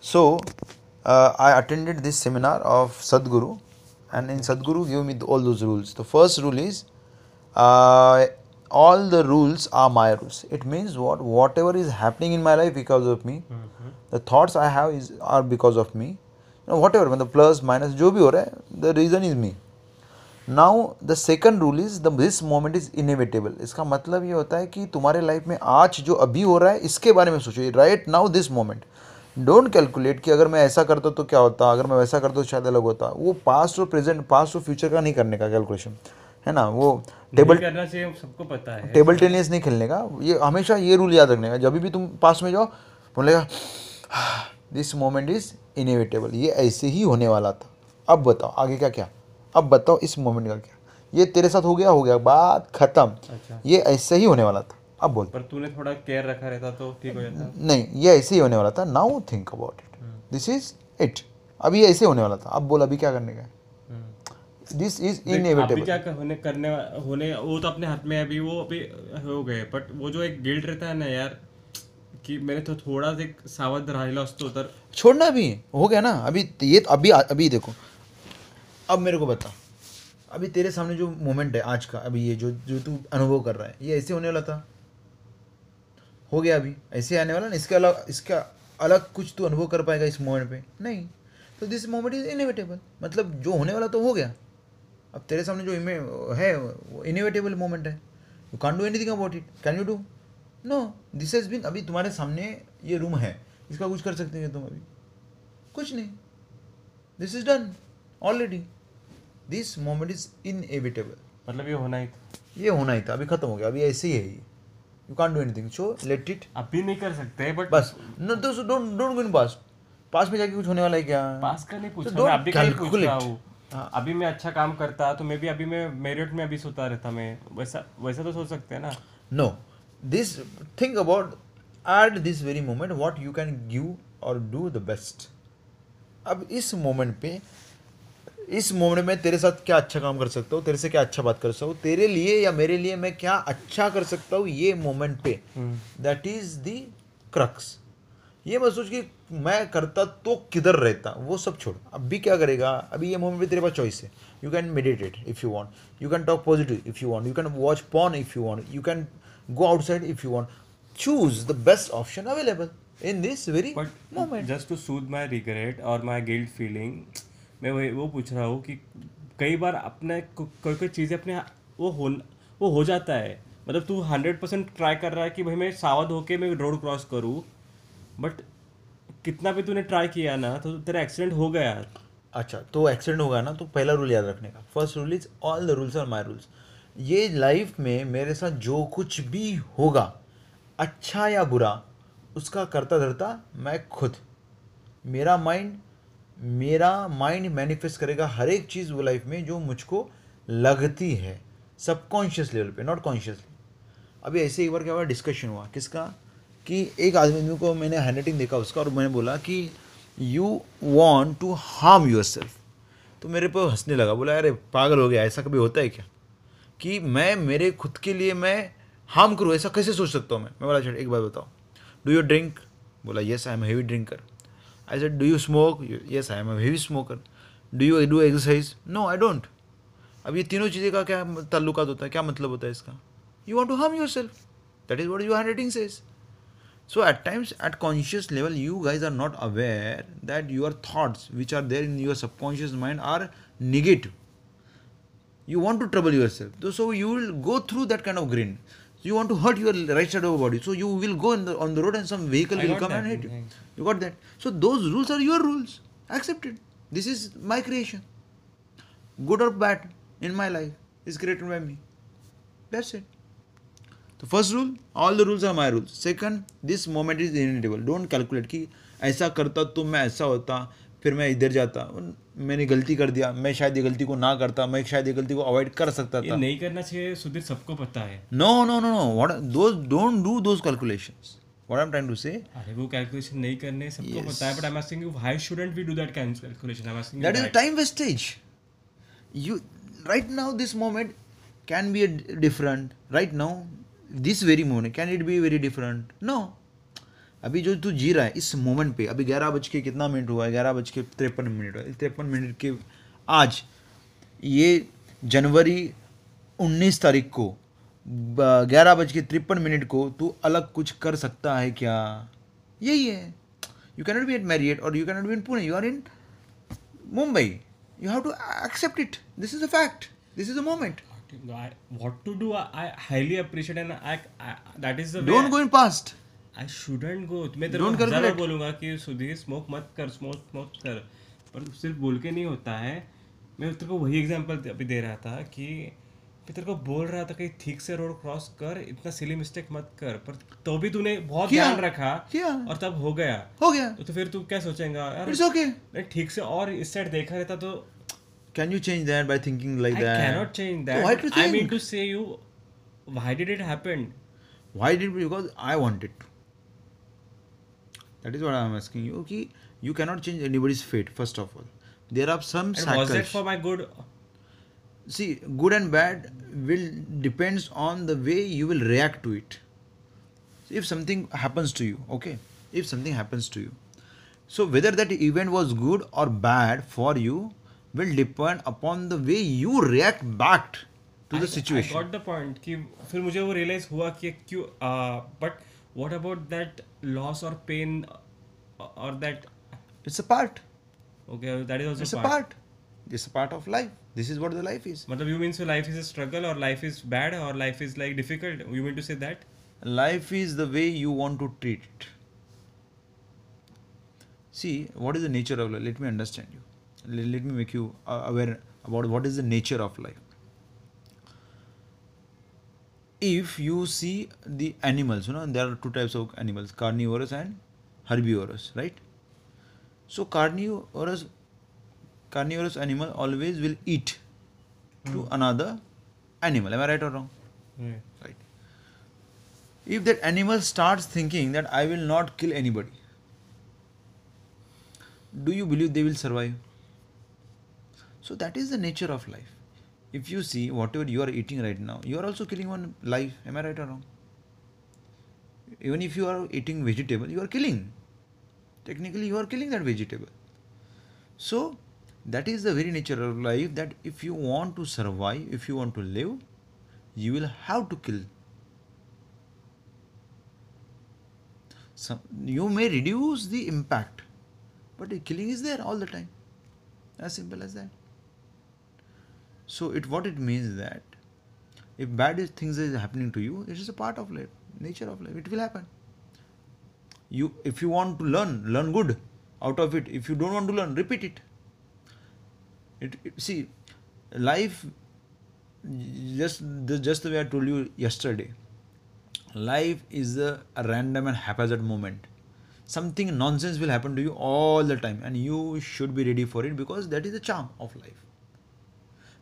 So, uh, I attended this seminar of Sadhguru, and in Sadhguru, give me all those rules. The first rule is uh, all the rules are my rules. It means what whatever is happening in my life because of me, mm-hmm. the thoughts I have is are because of me. You know, whatever, when the plus minus, jo bhi ho hai, the reason is me. Now the second rule is the this moment is inevitable इसका मतलब ये होता है कि तुम्हारे life में आज जो अभी हो रहा है इसके बारे में सोचो right now this moment don't calculate कि अगर मैं ऐसा करता तो क्या होता अगर मैं वैसा करता तो शायद अलग होता वो पास्ट और प्रेजेंट पास्ट और फ्यूचर का नहीं करने का कैलकुलेशन है ना वो टेबल करना सबको पता है टेबल टेनिस नहीं खेलने का ये हमेशा ये रूल याद रखने का जब भी तुम पास में जाओ बोलेगा दिस मोमेंट इज़ इनिवेटेबल ये ऐसे ही होने वाला था अब बताओ आगे क्या क्या अब बताओ इस मोमेंट का क्या ये तेरे साथ हो गया हो गया बात खत्म अच्छा। ये ऐसे ही होने वाला था अब बोल पर तूने थोड़ा केयर रखा रहता तो ठीक हो जाता नहीं ये ऐसे ही होने वाला था now think about it this is it अभी ऐसे होने वाला था अब बोल अभी क्या करने का दिस इज इनएविटेबल क्या होने करने होने वो तो अपने हाथ में अभी वो अभी हो गए बट वो जो एक गिल्ट रहता है ना यार कि मैंने तो थोड़ा सा सावध रहा राहिला तो उधर छोड़ना अभी हो गया ना अभी ये अभी अभी देखो अब मेरे को बता अभी तेरे सामने जो मोमेंट है आज का अभी ये जो जो तू अनुभव कर रहा है ये ऐसे होने वाला था हो गया अभी ऐसे आने वाला ना इसके अलग इसका अलग कुछ तू अनुभव कर पाएगा इस मोमेंट पे नहीं तो दिस मोमेंट इज इनोवेटेबल मतलब जो होने वाला तो हो गया अब तेरे सामने जो इमे है वो इनोवेटेबल मोमेंट है you can do anything about it can you do no this has been अभी तुम्हारे सामने ये रूम है इसका कुछ कर सकते हो तुम अभी कुछ नहीं this is done already this moment is inevitable मतलब ये होना ही था ये होना ही था अभी खत्म हो गया अभी ऐसे ही है ये you can't do anything so let it अभी नहीं कर सकते बट बस no don't don't go in past past में जाके कुछ होने वाला है क्या पास का नहीं तो पूछ रहा अभी so मैं अभी कैलकुलेट हाँ. अभी मैं अच्छा काम करता तो मे भी अभी मैं मेरिट में अभी सोता रहता मैं वैसा वैसा तो सोच सकते हैं ना no this think about at this very moment what you can give और डू द बेस्ट अब इस मोमेंट पे इस मोमेंट में तेरे साथ क्या अच्छा काम कर सकता हूँ तेरे से क्या अच्छा बात कर सकता हूँ तेरे लिए या मेरे लिए मैं क्या अच्छा कर सकता हूँ ये मोमेंट पे दैट इज दी क्रक्स ये मत सोच कि मैं करता तो किधर रहता वो सब छोड़ अभी क्या करेगा अभी ये मोमेंट भी तेरे पास चॉइस है you can meditate if you want you can talk positive if you want you can watch porn if you want you can go outside if you want choose the best option available in this very moment just to soothe my my और my guilt feeling मैं वही वो पूछ रहा हूँ कि कई बार अपने कोई कोई चीज़ें अपने वो हो वो हो जाता है मतलब तू हंड्रेड परसेंट ट्राई कर रहा है कि भाई मैं सावध होके मैं रोड क्रॉस करूँ बट कितना भी तूने ट्राई किया ना तो तेरा एक्सीडेंट हो गया अच्छा तो एक्सीडेंट होगा ना तो पहला रूल याद रखने का first rule is all the rules are my rules ये लाइफ में मेरे साथ जो कुछ भी होगा अच्छा या बुरा उसका करता धरता मैं खुद मेरा माइंड मेरा माइंड मैनिफेस्ट करेगा हर एक चीज़ वो लाइफ में जो मुझको लगती है सबकॉन्शियस लेवल पे नॉट कॉन्शियसली अभी ऐसे एक बार क्या हुआ डिस्कशन हुआ किसका कि एक आदमी को मैंने हैंडराइटिंग देखा उसका और मैंने बोला कि you want to harm yourself तो मेरे पर हंसने लगा बोला अरे पागल हो गया ऐसा कभी होता है क्या कि मैं मेरे खुद के लिए मैं हार्म करूँ ऐसा कैसे सोच सकता हूँ मैं मैं बोला एक बार बताओ डू यू ड्रिंक बोला yes I am heavy drinker I said, Do you smoke? Yes, I am a heavy smoker. Do you do exercise? No, I don't. अब ये तीनों चीज़ें का क्या तल्लुकात होता है क्या मतलब होता है इसका you want to harm yourself that is what you handwriting says so at times at conscious level you guys are not aware that your thoughts which are there in your subconscious mind are negative you want to trouble yourself so you will go through that kind of green you want to hurt your right side of your body. So you will go in the, on the road and some vehicle I will come that. and hit you. You got that? So those rules are your rules. Accept it. This is my creation. Good or bad in my life is created by me. That's it. The first rule, all the rules are my rules. Second, this moment is inevitable. Don't calculate ki aisa karta to main aisa hota. फिर मैं इधर जाता मैंने गलती कर दिया मैं शायद ये गलती को ना करता मैं शायद ये गलती को अवॉइड कर सकता था नहीं करना चाहिए सुधीर सबको पता है no no no no what don't do those calculations what I am trying to say अरे वो कैलकुलेशन नहीं करने सबको yes. पता है but I am asking you why shouldn't we do that calculation I am asking that is time wastage you right now this moment can be different right now this very moment can it be very different no अभी जो तू जी रहा है इस moment पे अभी ग्यारह बज के कितना मिनट हुआ है ग्यारह बज के तिरपन मिनट हुआ तिरपन मिनट के आज ये जनवरी उन्नीस तारीख को ग्यारह बज के तिरपन मिनट को तू अलग कुछ कर सकता है क्या यही है you cannot be at Marriott और you not be in Pune you are in Mumbai you have to accept it this is a fact this is a moment what to do I highly appreciate and I, I that is the don't way go in past I shouldn't go मैं तो को ज़्यादा बोलूँगा कि Sudhir smoke मत कर smoke मत कर पर सिर्फ बोल के नहीं होता है मैं तेरे को वही एग्जांपल अभी दे रहा था कि मैं तेरे को बोल रहा था कि ठीक से रोड क्रॉस कर इतना सिली मिस्टेक मत कर पर तो भी तूने बहुत ध्यान रखा किया और तब हो गया हो गया तो, तो फिर तू क्या सोचेगा यार इट्स ओके ठीक से और इस साइड देखा रहता तो can you change that by thinking like that I can not change that I mean to say you why did it happen why did because I want it That is what I am asking you. Ki you cannot change anybody's fate. First of all, there are some. And cycles. was it for my good? See, good and bad will depends on the way you will react to it. So if something happens to you, okay. If something happens to you, so whether that event was good or bad for you will depend upon the way you react back to I, the situation. I got the point कि फिर मुझे वो realize हुआ कि क्यों but what about that loss or pain uh, or that it's a part okay that is also it's a part it's a part of life this is what the life is but you mean so life is a struggle or life is bad or life is like difficult you mean to say that life is the way you want to treat it see what is the nature of life let me understand you let, me make you aware about what is the nature of life if you see the animals, you know, there are two types of animals, carnivorous and herbivorous, right? So carnivorous carnivorous animal always will eat mm. to hmm. another animal. Am I right or wrong? Yeah. Right. If that animal starts thinking that I will not kill anybody, do you believe they will survive? So that is the nature of life if you see whatever you are eating right now, you are also killing one life. Am I right or wrong? Even if you are eating vegetable, you are killing. Technically, you are killing that vegetable. So, that is the very nature of life that if you want to survive, if you want to live, you will have to kill. Some, you may reduce the impact, but the killing is there all the time. As simple as that so it what it means is that if bad things is happening to you it is a part of life nature of life it will happen you if you want to learn learn good out of it if you don't want to learn repeat it it, it see life just the, just the way i told you yesterday life is a, a random and haphazard moment something nonsense will happen to you all the time and you should be ready for it because that is the charm of life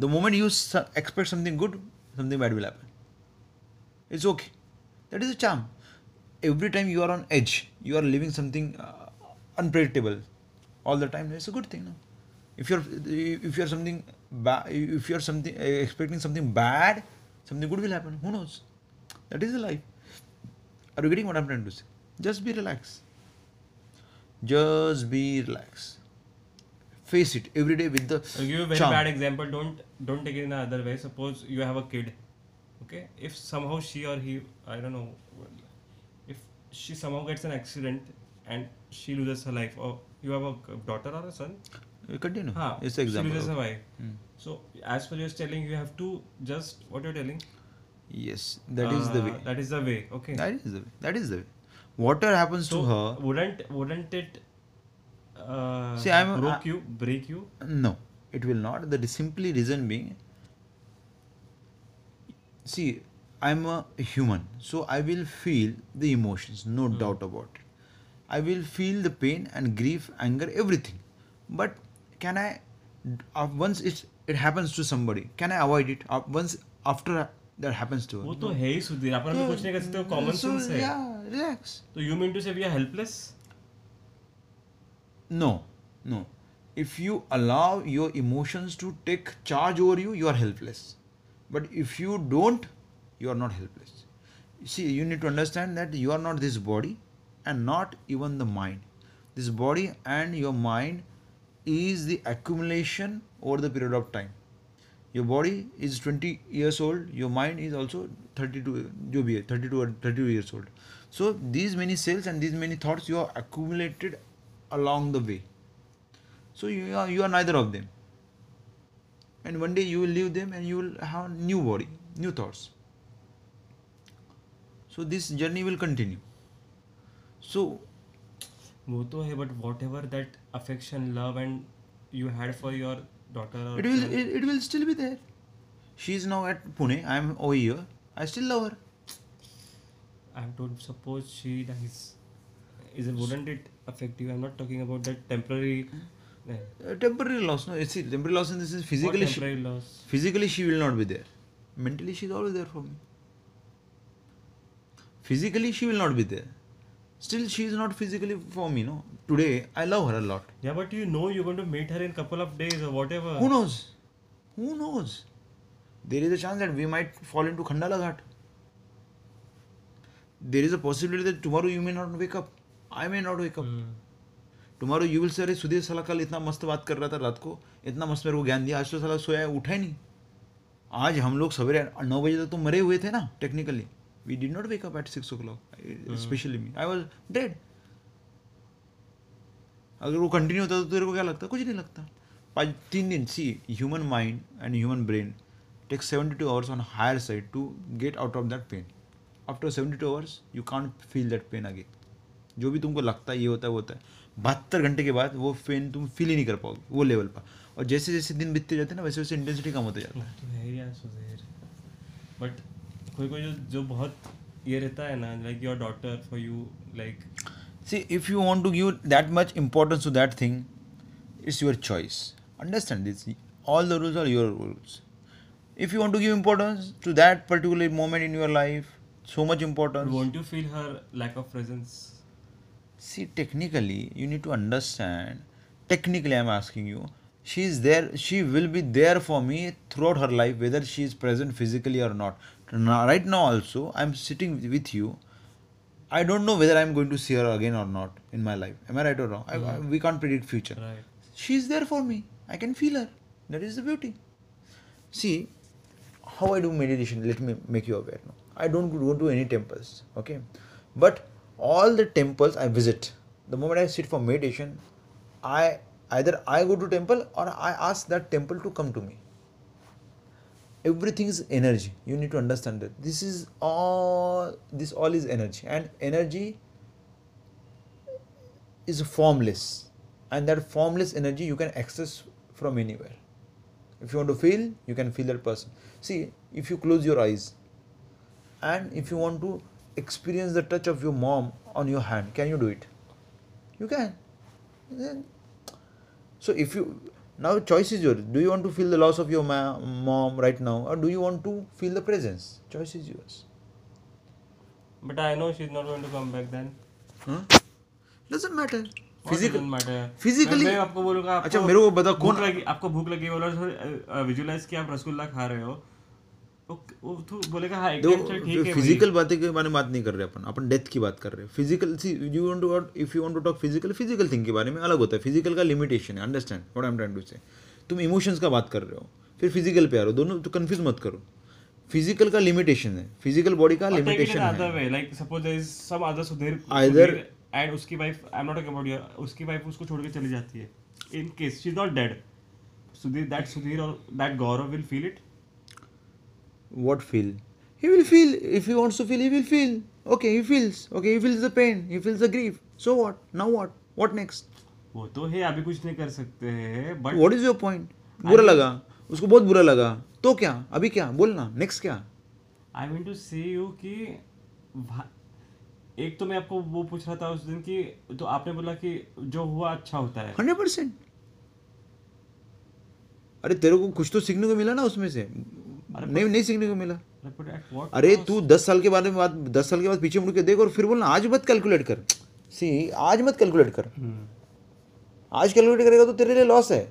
the moment you expect something good, something bad will happen. It's okay. That is a charm. Every time you are on edge, you are living something uh, unpredictable all the time. It's a good thing. No? If you're if you're something bad, if you're something uh, expecting something bad, something good will happen. Who knows? That is the life. Are you getting what I'm trying to say? Just be relaxed. Just be relaxed face it every day with the. I'll give you a very charm. bad example. Don't don't take it in another way. Suppose you have a kid, okay? If somehow she or he, I don't know, if she somehow gets an accident and she loses her life, or you have a daughter or a son. You uh, continue. Huh, it's example. She loses okay. her wife. Hmm. So as per are telling, you have to just what you're telling. Yes, that uh, is the uh, way. That is the way. Okay. That is the way. That is the way. Whatever happens so to her. Wouldn't wouldn't it uh, see i'm broke you break you no it will not the simply reason being see i'm a human so i will feel the emotions no mm. doubt about it i will feel the pain and grief anger everything but can i uh, once it's it happens to somebody can i avoid it uh, once after that happens to वो तो है ही सुधीर अपन कुछ नहीं कर सकते वो common sense है या रिलैक्स तो you mean to say we are helpless No, no. If you allow your emotions to take charge over you, you are helpless. But if you don't, you are not helpless. You see, you need to understand that you are not this body and not even the mind. This body and your mind is the accumulation over the period of time. Your body is 20 years old, your mind is also 32, 32 or 32 years old. So these many cells and these many thoughts you have accumulated along the way. So you are, you are neither of them. And one day you will leave them and you will have a new body, new thoughts. So this journey will continue. So वो तो है but whatever that affection love and you had for your daughter और it will it, it will still be there. She is now at Pune. I am over here. I still love her. I am told suppose she dies is it wouldn't it affect you i'm not talking about that temporary uh, uh temporary loss no it's temporary loss in this is physically what temporary she, loss physically she will not be there mentally she's always there for me physically she will not be there still she is not physically for me no today i love her a lot yeah but you know you're going to meet her in couple of days or whatever who knows who knows there is a chance that we might fall into khandala ghat there is a possibility that tomorrow you may not wake up I may not wake up tomorrow you will sir Sudhir साला कल इतना मस्त बात कर रहा था रात को इतना मस्त मेरे को ज्ञान दिया आज तो साला सोया उठा ही नहीं आज हम लोग सवेरे नौ बजे तक तो मरे हुए थे ना technically we did not wake up at six o'clock specially me I was dead अगर वो कंटिन्यू होता तो तेरे को क्या लगता कुछ नहीं लगता पाँच तीन दिन see human mind and human brain take seventy two hours on higher side to get out of that pain after seventy two hours you can't feel that pain again जो भी तुमको लगता है ये होता है वो होता है बहत्तर घंटे के बाद वो पेन तुम फील ही नहीं कर पाओगे वो लेवल पर और जैसे जैसे दिन बीतते जाते ना वैसे वैसे इंटेंसिटी कम होता जाता है बट तो तो कोई कोई जो जो बहुत ये रहता है ना like your doctor for you like see if you want to give that much importance to that thing it's your choice understand this all the rules are your rules if you want to give importance to that particular moment in your life so much importance want you feel her lack of presence see technically you need to understand technically i'm asking you she is there she will be there for me throughout her life whether she is present physically or not now, right now also i'm sitting with you i don't know whether i'm going to see her again or not in my life am i right or wrong I, I, we can't predict future right. she is there for me i can feel her that is the beauty see how i do meditation let me make you aware now i don't go to any temples okay but all the temples I visit, the moment I sit for meditation, I either I go to temple or I ask that temple to come to me. Everything is energy. You need to understand that this is all. This all is energy, and energy is formless, and that formless energy you can access from anywhere. If you want to feel, you can feel that person. See, if you close your eyes, and if you want to experience the touch of your mom on your hand can you do it you can so if you now choice is yours do you want to feel the loss of your ma- mom right now or do you want to feel the presence choice is yours but i know she's not going to come back then huh? doesn't matter physically आपको बोलूंगा अच्छा मेरे को बता कौन लगी आपको भूख लगी बोला विजुलाइज किया आप रसगुल्ला खा रहे हो तो हाँ, फिजिकल बातें के बारे में बात नहीं कर रहे अपन अपन डेथ की बात कर रहे हैं physical see you want to if you want to talk physical physical thing के बारे में अलग होता है फिजिकल का लिमिटेशन है understand what I am trying to say तुम इमोशंस का बात कर रहे हो फिर फिजिकल पे आ रहे हो दोनों तो कन्फ्यूज मत करो फिजिकल का लिमिटेशन है फिजिकल बॉडी का लिमिटेशन है like suppose there is some other Sudhir either and उसकी wife I am not about your उसकी वाइफ उसको छोड़ के चली जाती है in case she is not dead Sudhir that Sudhir और that Gaurav will feel it what feel he will feel if he wants to feel he will feel okay he feels okay he feels the pain he feels the grief so what now what what next वो तो है अभी कुछ नहीं कर सकते हैं but what is your point बुरा लगा उसको बहुत बुरा लगा तो क्या अभी क्या बोलना नेक्स्ट क्या I mean to say you कि एक तो मैं आपको वो पूछ रहा था उस दिन कि तो आपने बोला कि जो हुआ अच्छा होता है हंड्रेड परसेंट अरे तेरे को कुछ तो सीखने को मिला ना उसमें से नहीं नहीं सीखने को मिला अरे तू दस साल के बारे में बात दस साल के बाद पीछे मुड़ के देख और फिर बोलना आज मत कैलकुलेट कर सी आज मत कैलकुलेट कर हम्म। आज कैलकुलेट करेगा तो तेरे लिए लॉस है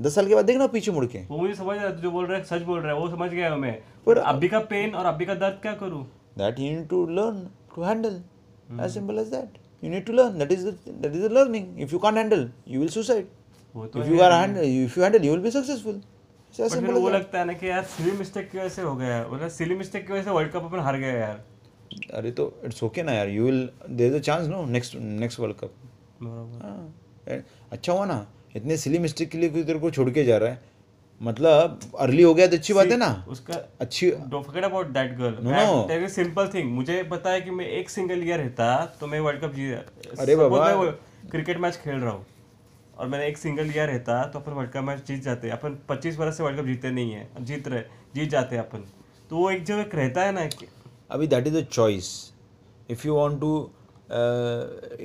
दस साल के बाद देखना पीछे मुड़ के वो मुझे समझ रहा है जो बोल रहा है सच बोल रहा है वो समझ गया मैं पर अभी का पेन और अभी का दर्द क्या करूं that you need to learn to handle as simple as that you need to learn that is that is the learning if you can't handle you will suicide if you are handle if you handle you will be successful तो हाँ, अच्छा हुआ ना इतने silly mistake के लिए तेरे को छोड़ के जा रहा है मतलब अर्ली हो गया तो अच्छी बात है ना उसका अच्छी don't about that girl simple thing मुझे पता है कि मैं एक सिंगल ईयर रहता तो मैं वर्ल्ड कप जीत अरे बाबा क्रिकेट मैच खेल रहा हूँ और मैंने एक सिंगल ईयर रहता तो अपन वर्ल्ड कप मैच जीत जाते अपन पच्चीस बरस से वर्ल्ड कप जीते नहीं है जीत रहे जीत जाते अपन तो वो एक जो एक रहता है ना कि अभी that is a choice if you want to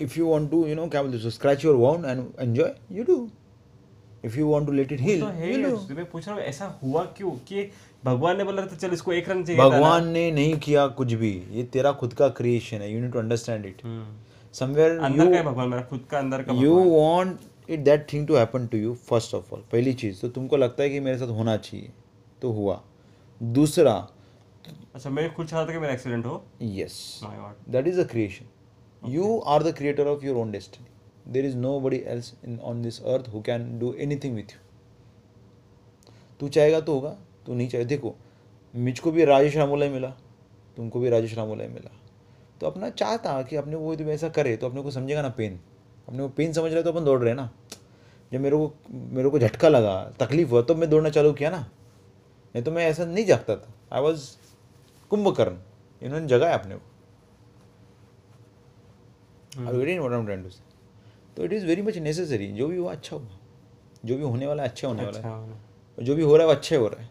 if you want to you know क्या बोलते scratch your want and enjoy you do if you want to let it heal मैं पूछ रहा हूँ ऐसा हुआ क्यों कि भगवान ने बोला था चल इसको एक रन चाहिए भगवान ने नहीं किया कुछ भी ये तेरा खुद का क्रिएशन है you need to understand it somewhere अंदर का भगवान मेरा खुद का अंदर का you want it that thing to happen to you first of all पहली चीज़ तो तुमको लगता है कि मेरे साथ होना चाहिए तो हुआ दूसरा अच्छा मैं खुद चाहता था कि मेरा एक्सीडेंट हो yes that is the creation you are the creator of your own destiny there is nobody else in on this earth who can do anything with you तू चाहेगा तो होगा तू नहीं चाहे देखो मुझको भी राजेश रामोलय मिला तुमको भी राजेश रामोलय मिला तो अपना चाहता कि अपने वो ऐसा करे तो अपने को समझेगा ना पेन अपने को पेन समझ रहे तो अपन दौड़ रहे हैं ना जब मेरे को मेरे को झटका लगा तकलीफ हुआ तो मैं दौड़ना चालू किया ना नहीं तो मैं ऐसा नहीं जागता था आई वॉज कुंभकर्ण इन्होंने जगाया अपने को हम्म। तो it is very much necessary जो भी हुआ अच्छा हुआ जो भी होने वाला है अच्छा होने अच्छा वाला है अच्छा जो भी हो रहा है वो अच्छे हो रहा है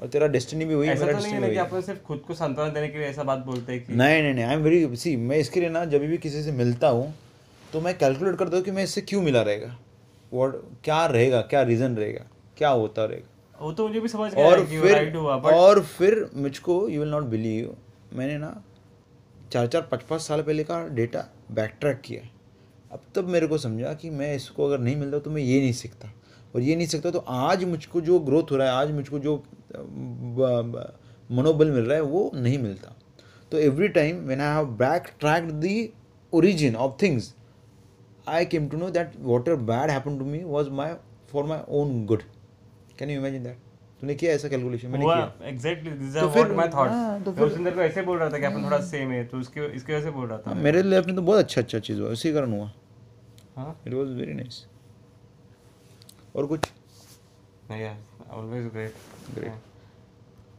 और तेरा डेस्टिनी भी वही मेरा डेस्टिनी तो वही आपको सिर्फ खुद को सांत्वना देने के लिए ऐसा बात बोलते हैं कि नहीं नहीं नहीं आई एम वेरी सी मैं इसके लिए ना जब भी किसी से मिलता हूँ तो मैं कैलकुलेट करता हूँ कि मैं इससे क्यों मिला रहेगा वॉट क्या रहेगा क्या रीज़न रहेगा क्या होता रहेगा वो तो मुझे भी समझ और फिर और फिर मुझको यू विल नॉट बिलीव मैंने ना चार चार पाँच पाँच साल पहले का डेटा बैक ट्रैक किया अब तब मेरे को समझा कि मैं इसको अगर नहीं मिलता तो मैं ये नहीं सीखता और ये नहीं सीखता तो आज मुझको जो ग्रोथ हो रहा है आज मुझको जो मनोबल मिल रहा है वो नहीं मिलता तो every time when I have back track the origin of things I came to know that whatever bad happened to me was my for my own good. Can you imagine that? तूने किया ऐसा calculation मैंने किया exactly this are what my thoughts तो फिर सुंदर हाँ, तो को ऐसे बोल रहा था कि अपन थोड़ा सेम हाँ। है तो उसके इसके वजह से बोल रहा था मेरे लिए अपने तो बहुत अच्छा अच्छा चीज हुआ इसी कारण हुआ हां इट वाज वेरी नाइस और कुछ नहीं यार ऑलवेज ग्रेट ग्रेट